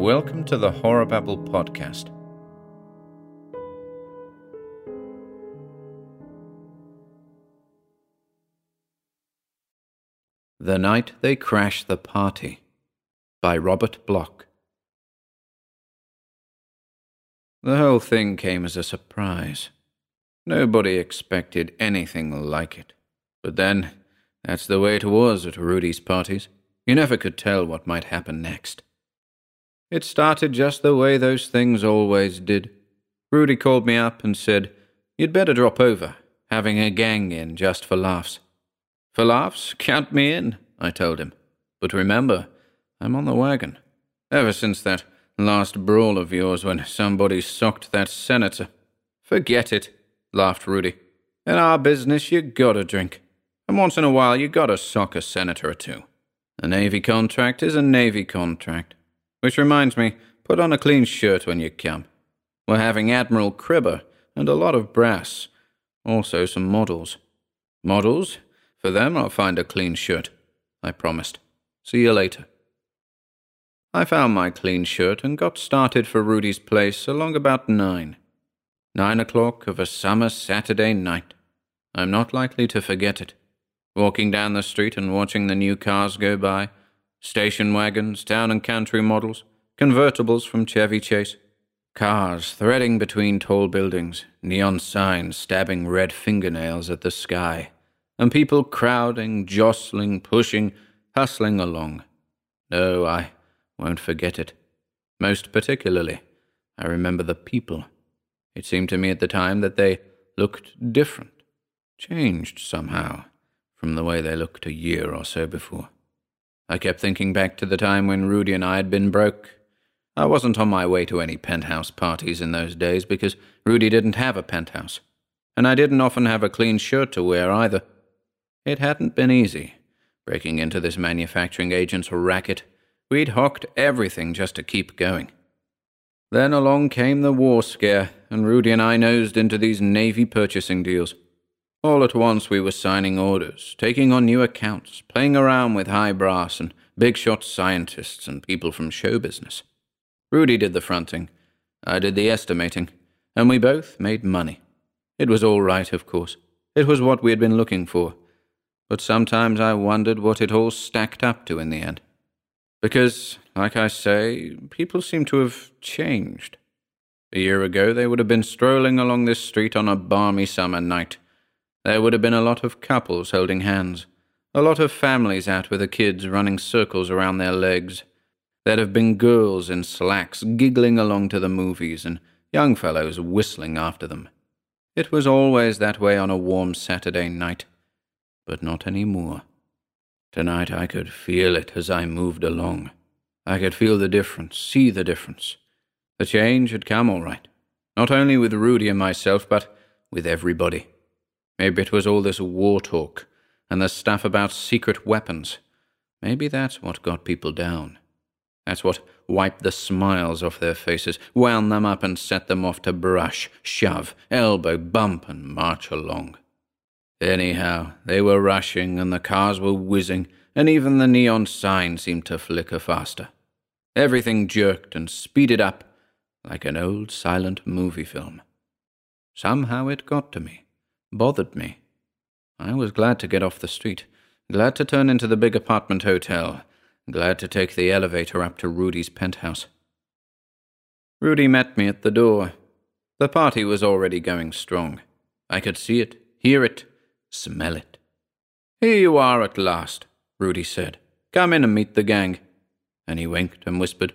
Welcome to the Horror Babble podcast. The Night They Crashed the Party by Robert Bloch. The whole thing came as a surprise. Nobody expected anything like it. But then, that's the way it was at Rudy's parties. You never could tell what might happen next. It started just the way those things always did. Rudy called me up and said, You'd better drop over, having a gang in just for laughs. For laughs, count me in, I told him. But remember, I'm on the wagon. Ever since that last brawl of yours when somebody socked that senator. Forget it, laughed Rudy. In our business, you gotta drink. And once in a while, you gotta sock a senator or two. A Navy contract is a Navy contract. Which reminds me, put on a clean shirt when you come. We're having Admiral Cribber and a lot of brass. Also some models. Models? For them, I'll find a clean shirt. I promised. See you later. I found my clean shirt and got started for Rudy's place along about nine. Nine o'clock of a summer Saturday night. I'm not likely to forget it. Walking down the street and watching the new cars go by, Station wagons, town and country models, convertibles from Chevy Chase. Cars threading between tall buildings, neon signs stabbing red fingernails at the sky, and people crowding, jostling, pushing, hustling along. No, I won't forget it. Most particularly, I remember the people. It seemed to me at the time that they looked different, changed somehow from the way they looked a year or so before. I kept thinking back to the time when Rudy and I had been broke. I wasn't on my way to any penthouse parties in those days because Rudy didn't have a penthouse. And I didn't often have a clean shirt to wear either. It hadn't been easy, breaking into this manufacturing agent's racket. We'd hawked everything just to keep going. Then along came the war scare, and Rudy and I nosed into these Navy purchasing deals. All at once we were signing orders, taking on new accounts, playing around with high brass and big shot scientists and people from show business. Rudy did the fronting, I did the estimating, and we both made money. It was all right, of course. It was what we had been looking for. But sometimes I wondered what it all stacked up to in the end. Because, like I say, people seem to have changed. A year ago, they would have been strolling along this street on a balmy summer night there would have been a lot of couples holding hands, a lot of families out with the kids running circles around their legs. There'd have been girls in slacks giggling along to the movies and young fellows whistling after them. It was always that way on a warm Saturday night, but not any more. Tonight I could feel it as I moved along. I could feel the difference, see the difference. The change had come all right, not only with Rudy and myself, but with everybody. Maybe it was all this war talk and the stuff about secret weapons. Maybe that's what got people down. That's what wiped the smiles off their faces, wound them up, and set them off to brush, shove, elbow, bump, and march along. Anyhow, they were rushing, and the cars were whizzing, and even the neon sign seemed to flicker faster. Everything jerked and speeded up like an old silent movie film. Somehow it got to me bothered me. I was glad to get off the street, glad to turn into the big apartment hotel, glad to take the elevator up to Rudy's penthouse. Rudy met me at the door. The party was already going strong. I could see it, hear it, smell it. Here you are at last, Rudy said. Come in and meet the gang. And he winked and whispered,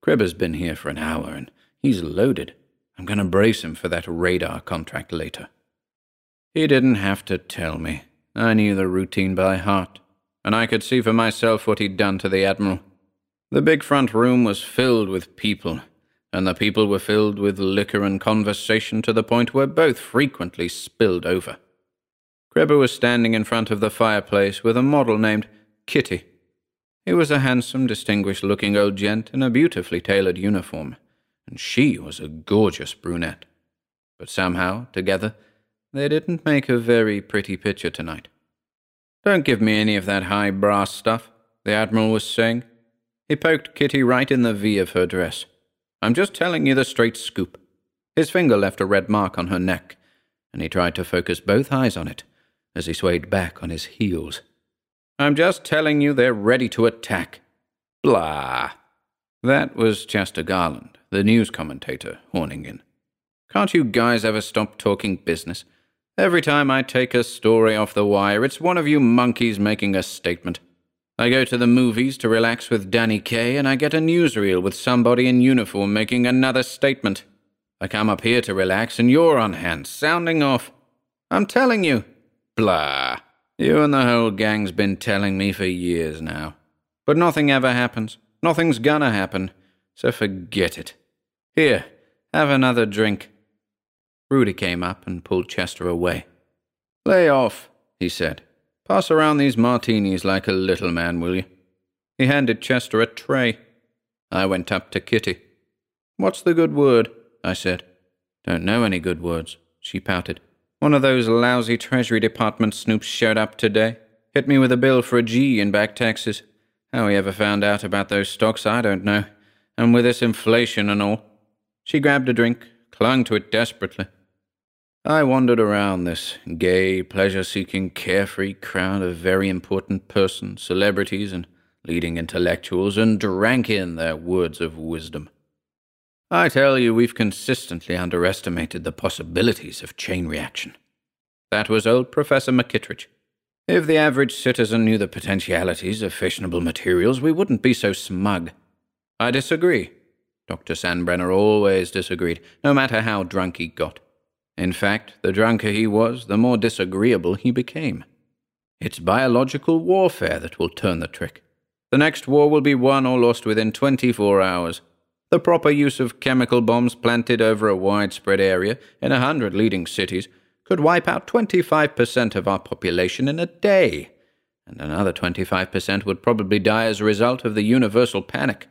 Cribber's been here for an hour and he's loaded. I'm going to brace him for that radar contract later. He didn't have to tell me. I knew the routine by heart, and I could see for myself what he'd done to the Admiral. The big front room was filled with people, and the people were filled with liquor and conversation to the point where both frequently spilled over. Cribber was standing in front of the fireplace with a model named Kitty. He was a handsome, distinguished looking old gent in a beautifully tailored uniform, and she was a gorgeous brunette. But somehow, together, they didn't make a very pretty picture tonight. Don't give me any of that high brass stuff, the Admiral was saying. He poked Kitty right in the V of her dress. I'm just telling you the straight scoop. His finger left a red mark on her neck, and he tried to focus both eyes on it as he swayed back on his heels. I'm just telling you they're ready to attack. Blah. That was Chester Garland, the news commentator, horning in. Can't you guys ever stop talking business? Every time I take a story off the wire, it's one of you monkeys making a statement. I go to the movies to relax with Danny Kaye, and I get a newsreel with somebody in uniform making another statement. I come up here to relax, and you're on hand, sounding off. I'm telling you. Blah. You and the whole gang's been telling me for years now. But nothing ever happens. Nothing's gonna happen. So forget it. Here, have another drink. Rudy came up and pulled Chester away. Lay off, he said. Pass around these martinis like a little man, will you? He handed Chester a tray. I went up to Kitty. What's the good word? I said. Don't know any good words, she pouted. One of those lousy Treasury Department snoops showed up today. Hit me with a bill for a G in back taxes. How he ever found out about those stocks, I don't know. And with this inflation and all. She grabbed a drink, clung to it desperately. I wandered around this gay, pleasure seeking, carefree crowd of very important persons, celebrities, and leading intellectuals, and drank in their words of wisdom. I tell you, we've consistently underestimated the possibilities of chain reaction. That was old Professor McKittredge. If the average citizen knew the potentialities of fissionable materials, we wouldn't be so smug. I disagree. Dr. Sandbrenner always disagreed, no matter how drunk he got. In fact, the drunker he was, the more disagreeable he became. It's biological warfare that will turn the trick. The next war will be won or lost within 24 hours. The proper use of chemical bombs planted over a widespread area in a hundred leading cities could wipe out 25% of our population in a day, and another 25% would probably die as a result of the universal panic.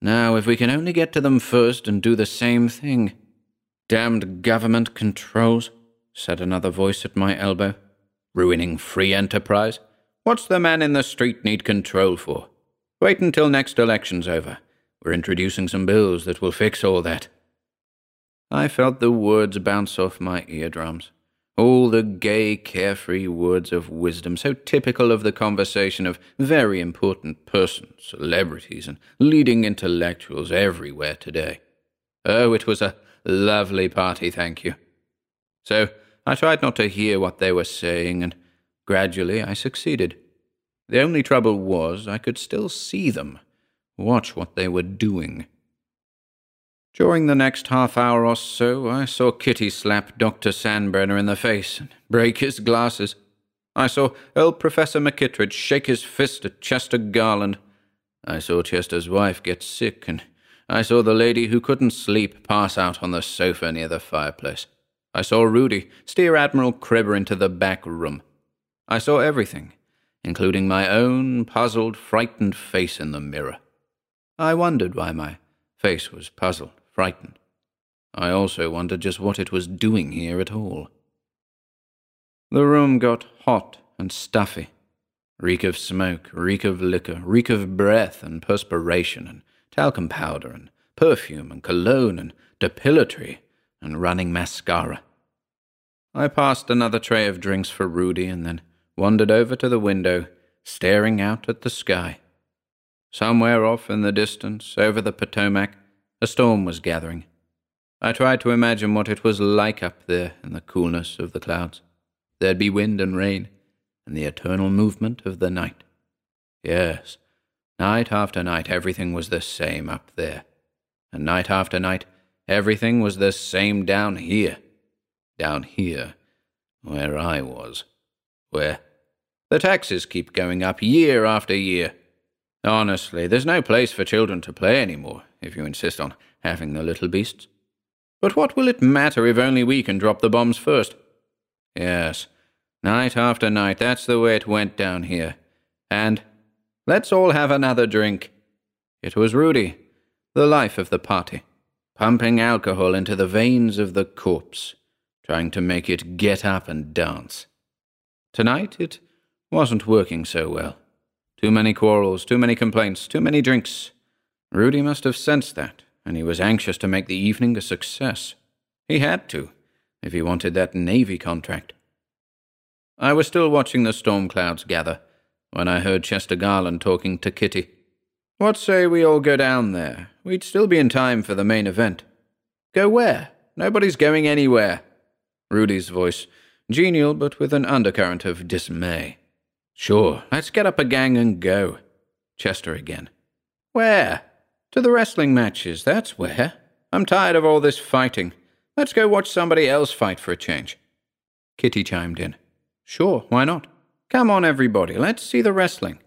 Now, if we can only get to them first and do the same thing. Damned government controls, said another voice at my elbow. Ruining free enterprise? What's the man in the street need control for? Wait until next election's over. We're introducing some bills that will fix all that. I felt the words bounce off my eardrums. All the gay, carefree words of wisdom, so typical of the conversation of very important persons, celebrities, and leading intellectuals everywhere today. Oh, it was a lovely party, thank you. So I tried not to hear what they were saying, and gradually I succeeded. The only trouble was I could still see them watch what they were doing. During the next half hour or so, I saw Kitty slap Dr. Sandbrenner in the face and break his glasses. I saw old Professor McKittredge shake his fist at Chester Garland. I saw Chester's wife get sick, and I saw the lady who couldn't sleep pass out on the sofa near the fireplace. I saw Rudy steer Admiral Cribber into the back room. I saw everything, including my own puzzled, frightened face in the mirror. I wondered why my face was puzzled, frightened. I also wondered just what it was doing here at all. The room got hot and stuffy. Reek of smoke, reek of liquor, reek of breath and perspiration and talcum powder and perfume and cologne and depilatory and running mascara. I passed another tray of drinks for Rudy and then wandered over to the window, staring out at the sky. Somewhere off in the distance, over the Potomac, a storm was gathering. I tried to imagine what it was like up there in the coolness of the clouds. There'd be wind and rain, and the eternal movement of the night. Yes, night after night everything was the same up there. And night after night everything was the same down here. Down here, where I was. Where the taxes keep going up year after year. Honestly, there's no place for children to play any more, if you insist on having the little beasts. But what will it matter if only we can drop the bombs first? Yes, night after night, that's the way it went down here. And let's all have another drink. It was Rudy, the life of the party, pumping alcohol into the veins of the corpse, trying to make it get up and dance. Tonight it wasn't working so well. Too many quarrels, too many complaints, too many drinks. Rudy must have sensed that, and he was anxious to make the evening a success. He had to, if he wanted that Navy contract. I was still watching the storm clouds gather when I heard Chester Garland talking to Kitty. What say we all go down there? We'd still be in time for the main event. Go where? Nobody's going anywhere. Rudy's voice, genial but with an undercurrent of dismay. Sure, let's get up a gang and go. Chester again. Where? To the wrestling matches, that's where. I'm tired of all this fighting. Let's go watch somebody else fight for a change. Kitty chimed in. Sure, why not? Come on, everybody, let's see the wrestling.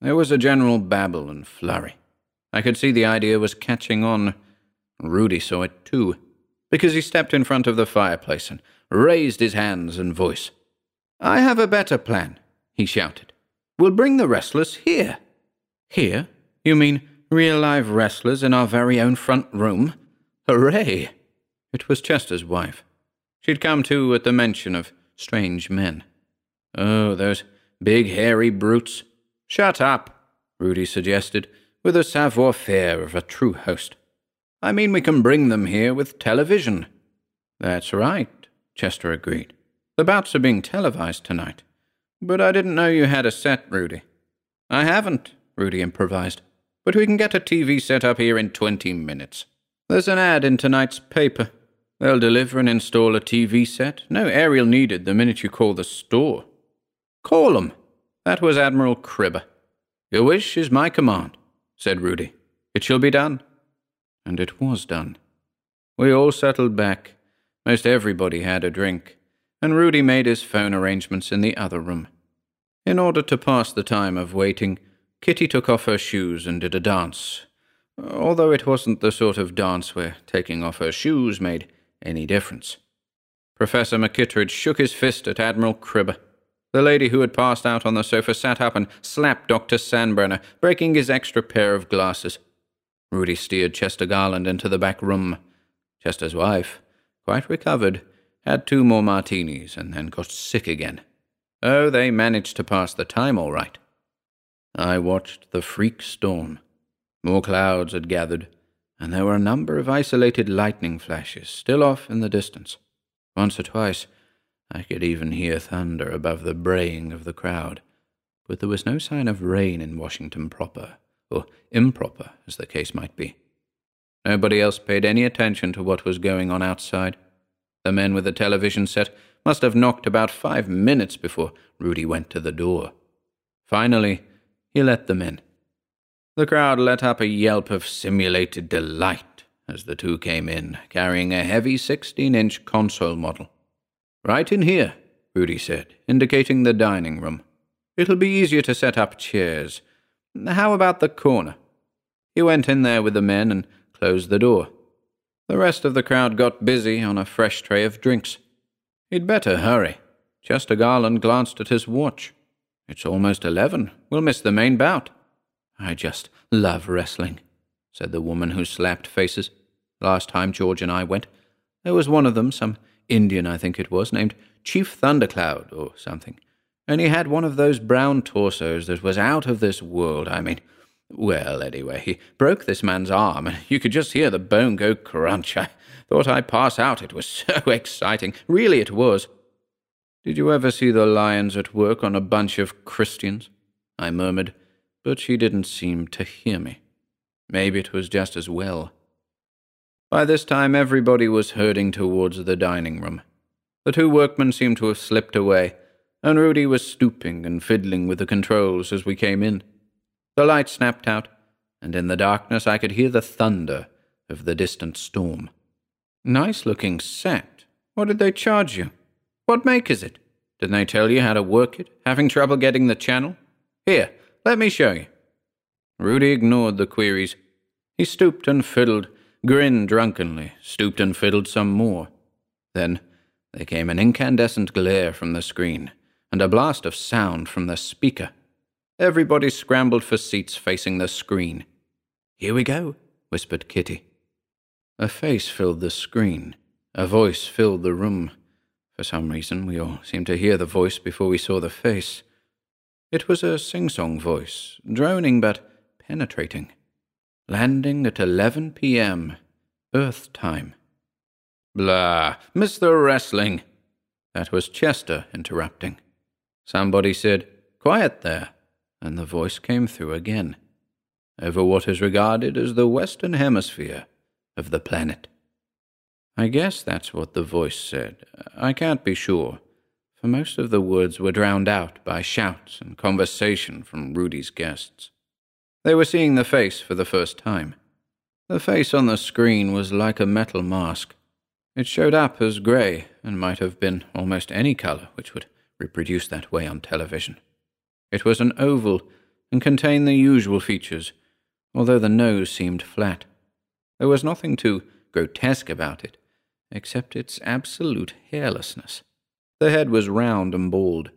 There was a general babble and flurry. I could see the idea was catching on. Rudy saw it too, because he stepped in front of the fireplace and raised his hands and voice. I have a better plan, he shouted. We'll bring the wrestlers here. Here? You mean real live wrestlers in our very own front room? Hooray! It was Chester's wife. She'd come to at the mention of strange men. Oh, those big hairy brutes. Shut up, Rudy suggested, with the savoir faire of a true host. I mean, we can bring them here with television. That's right, Chester agreed. The bouts are being televised tonight. But I didn't know you had a set, Rudy. I haven't, Rudy improvised. But we can get a TV set up here in twenty minutes. There's an ad in tonight's paper. They'll deliver and install a TV set. No aerial needed the minute you call the store. Call 'em. That was Admiral Cribber. Your wish is my command, said Rudy. It shall be done. And it was done. We all settled back. Most everybody had a drink, and Rudy made his phone arrangements in the other room. In order to pass the time of waiting, Kitty took off her shoes and did a dance, although it wasn't the sort of dance where taking off her shoes made any difference. Professor McKittredge shook his fist at Admiral Cribber. The lady who had passed out on the sofa sat up and slapped Dr. Sandbrenner, breaking his extra pair of glasses. Rudy steered Chester Garland into the back room. Chester's wife, quite recovered, had two more martinis and then got sick again. Oh, they managed to pass the time all right. I watched the freak storm. More clouds had gathered, and there were a number of isolated lightning flashes still off in the distance. Once or twice, I could even hear thunder above the braying of the crowd, but there was no sign of rain in Washington proper, or improper, as the case might be. Nobody else paid any attention to what was going on outside. The men with the television set must have knocked about five minutes before Rudy went to the door. Finally, he let them in. The crowd let up a yelp of simulated delight as the two came in, carrying a heavy 16 inch console model. Right in here, Rudy said, indicating the dining room. It'll be easier to set up chairs. How about the corner? He went in there with the men and closed the door. The rest of the crowd got busy on a fresh tray of drinks. He'd better hurry. Chester Garland glanced at his watch. It's almost eleven. We'll miss the main bout. I just love wrestling, said the woman who slapped faces. Last time George and I went, there was one of them, some Indian I think it was, named Chief Thundercloud or something. And he had one of those brown torsos that was out of this world. I mean, well, anyway, he broke this man's arm, and you could just hear the bone go crunch. I thought I'd pass out. It was so exciting. Really, it was. Did you ever see the lions at work on a bunch of Christians? I murmured, but she didn't seem to hear me. Maybe it was just as well. By this time, everybody was herding towards the dining room. The two workmen seemed to have slipped away, and Rudy was stooping and fiddling with the controls as we came in. The light snapped out, and in the darkness I could hear the thunder of the distant storm. Nice looking set. What did they charge you? What make is it? Didn't they tell you how to work it? Having trouble getting the channel? Here, let me show you. Rudy ignored the queries. He stooped and fiddled, grinned drunkenly, stooped and fiddled some more. Then there came an incandescent glare from the screen, and a blast of sound from the speaker. Everybody scrambled for seats facing the screen. Here we go, whispered Kitty. A face filled the screen. A voice filled the room. For some reason, we all seemed to hear the voice before we saw the face. It was a sing song voice, droning but penetrating. Landing at 11 p.m., Earth time. Blah, Mr. Wrestling. That was Chester interrupting. Somebody said, Quiet there, and the voice came through again, over what is regarded as the Western Hemisphere of the planet. I guess that's what the voice said. I can't be sure, for most of the words were drowned out by shouts and conversation from Rudy's guests. They were seeing the face for the first time. The face on the screen was like a metal mask. It showed up as grey and might have been almost any colour which would reproduce that way on television. It was an oval and contained the usual features, although the nose seemed flat. There was nothing too grotesque about it except its absolute hairlessness. The head was round and bald,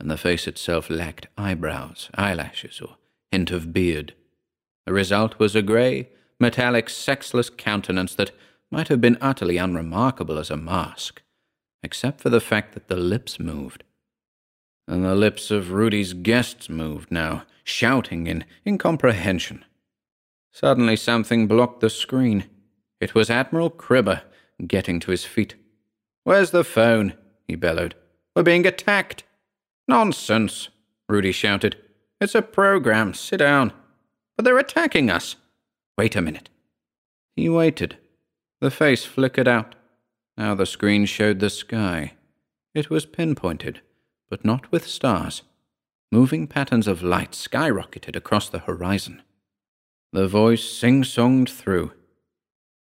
and the face itself lacked eyebrows, eyelashes, or hint of beard. The result was a grey, metallic, sexless countenance that might have been utterly unremarkable as a mask, except for the fact that the lips moved. And the lips of Rudy's guests moved now, shouting in incomprehension. Suddenly something blocked the screen. It was Admiral Cribber, getting to his feet. Where's the phone? he bellowed. We're being attacked. Nonsense, Rudy shouted. It's a program. Sit down. But they're attacking us. Wait a minute. He waited. The face flickered out. Now the screen showed the sky. It was pinpointed, but not with stars. Moving patterns of light skyrocketed across the horizon. The voice sing songed through.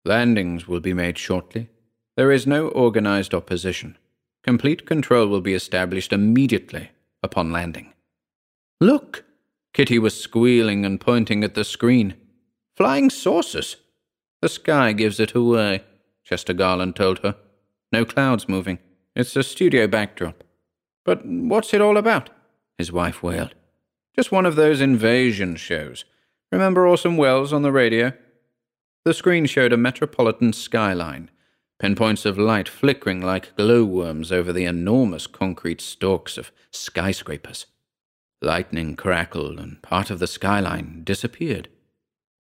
Landings will be made shortly. There is no organized opposition. Complete control will be established immediately upon landing. Look! Kitty was squealing and pointing at the screen. Flying saucers! The sky gives it away, Chester Garland told her. No clouds moving. It's a studio backdrop. But what's it all about? His wife wailed. Just one of those invasion shows. Remember Orson Welles on the radio? The screen showed a metropolitan skyline, pinpoints of light flickering like glowworms over the enormous concrete stalks of skyscrapers. Lightning crackled, and part of the skyline disappeared.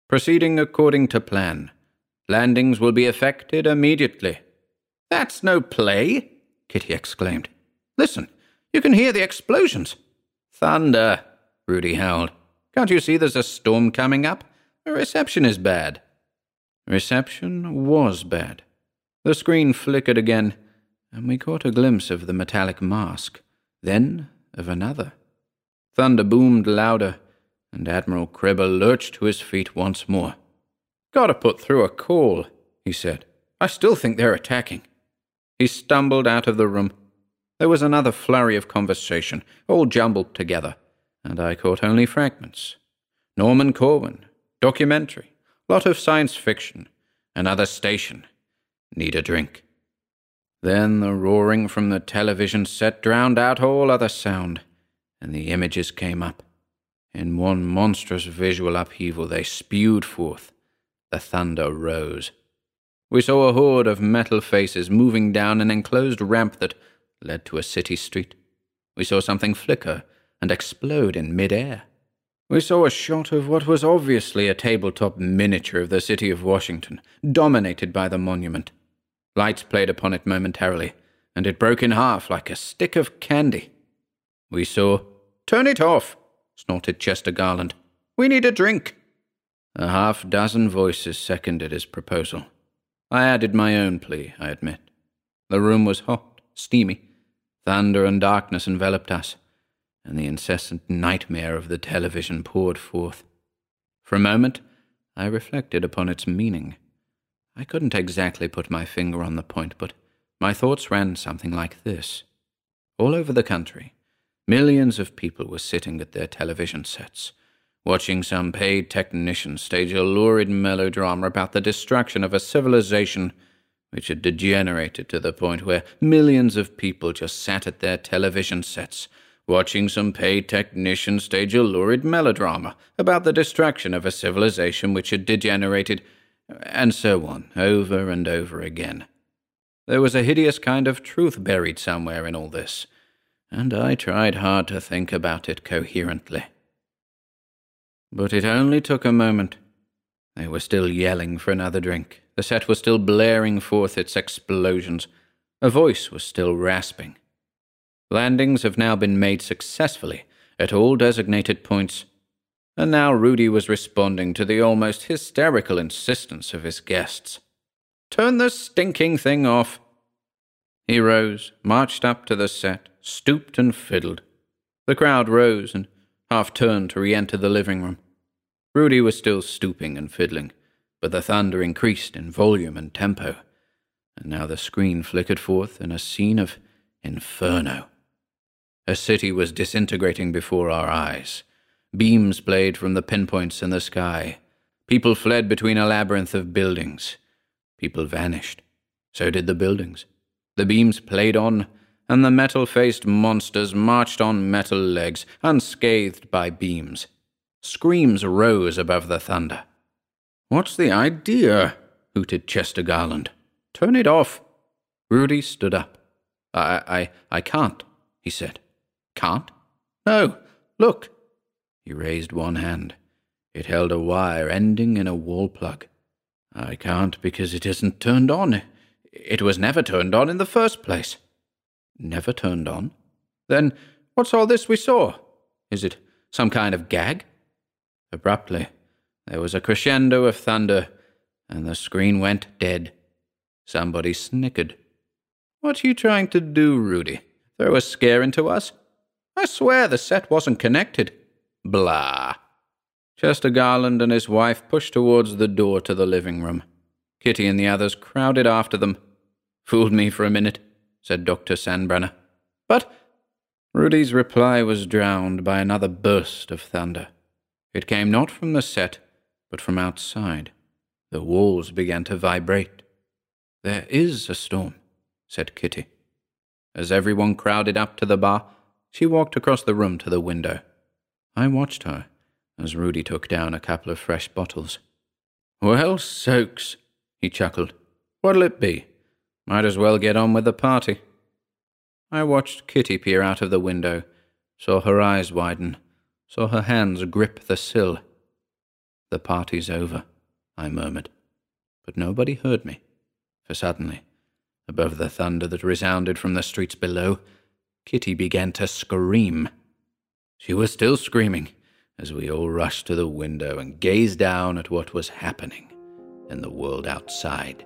Proceeding according to plan, landings will be effected immediately. That's no play, Kitty exclaimed. Listen, you can hear the explosions. Thunder, Rudy howled. Can't you see there's a storm coming up? The reception is bad. Reception was bad. The screen flickered again, and we caught a glimpse of the metallic mask, then of another. Thunder boomed louder, and Admiral Cribber lurched to his feet once more. Gotta put through a call, he said. I still think they're attacking. He stumbled out of the room. There was another flurry of conversation, all jumbled together, and I caught only fragments. Norman Corwin, documentary, Lot of science fiction. Another station. Need a drink. Then the roaring from the television set drowned out all other sound, and the images came up. In one monstrous visual upheaval, they spewed forth. The thunder rose. We saw a horde of metal faces moving down an enclosed ramp that led to a city street. We saw something flicker and explode in midair. We saw a shot of what was obviously a tabletop miniature of the city of Washington, dominated by the monument. Lights played upon it momentarily, and it broke in half like a stick of candy. We saw. Turn it off, snorted Chester Garland. We need a drink. A half dozen voices seconded his proposal. I added my own plea, I admit. The room was hot, steamy. Thunder and darkness enveloped us and the incessant nightmare of the television poured forth. For a moment, I reflected upon its meaning. I couldn't exactly put my finger on the point, but my thoughts ran something like this. All over the country, millions of people were sitting at their television sets, watching some paid technician stage a lurid melodrama about the destruction of a civilization which had degenerated to the point where millions of people just sat at their television sets watching some paid technician stage a lurid melodrama about the destruction of a civilization which had degenerated, and so on, over and over again. There was a hideous kind of truth buried somewhere in all this, and I tried hard to think about it coherently. But it only took a moment. They were still yelling for another drink. The set was still blaring forth its explosions. A voice was still rasping. Landings have now been made successfully at all designated points, and now Rudy was responding to the almost hysterical insistence of his guests. Turn the stinking thing off. He rose, marched up to the set, stooped and fiddled. The crowd rose and half turned to re enter the living room. Rudy was still stooping and fiddling, but the thunder increased in volume and tempo, and now the screen flickered forth in a scene of inferno. A city was disintegrating before our eyes. Beams played from the pinpoints in the sky. People fled between a labyrinth of buildings. People vanished. So did the buildings. The beams played on, and the metal faced monsters marched on metal legs, unscathed by beams. Screams rose above the thunder. What's the idea? hooted Chester Garland. Turn it off. Rudy stood up. I, I, I can't, he said. Can't? No. Look. He raised one hand. It held a wire ending in a wall plug. I can't because it isn't turned on. It was never turned on in the first place. Never turned on? Then what's all this we saw? Is it some kind of gag? Abruptly, there was a crescendo of thunder, and the screen went dead. Somebody snickered. What are you trying to do, Rudy? Throw a scare into us? I swear the set wasn't connected. Blah. Chester Garland and his wife pushed towards the door to the living room. Kitty and the others crowded after them. Fooled me for a minute, said Dr. Sandbrenner. But Rudy's reply was drowned by another burst of thunder. It came not from the set, but from outside. The walls began to vibrate. There is a storm, said Kitty. As everyone crowded up to the bar, she walked across the room to the window. I watched her as Rudy took down a couple of fresh bottles. Well, soaks, he chuckled. What'll it be? Might as well get on with the party. I watched Kitty peer out of the window, saw her eyes widen, saw her hands grip the sill. The party's over, I murmured. But nobody heard me, for suddenly, above the thunder that resounded from the streets below, Kitty began to scream. She was still screaming as we all rushed to the window and gazed down at what was happening in the world outside.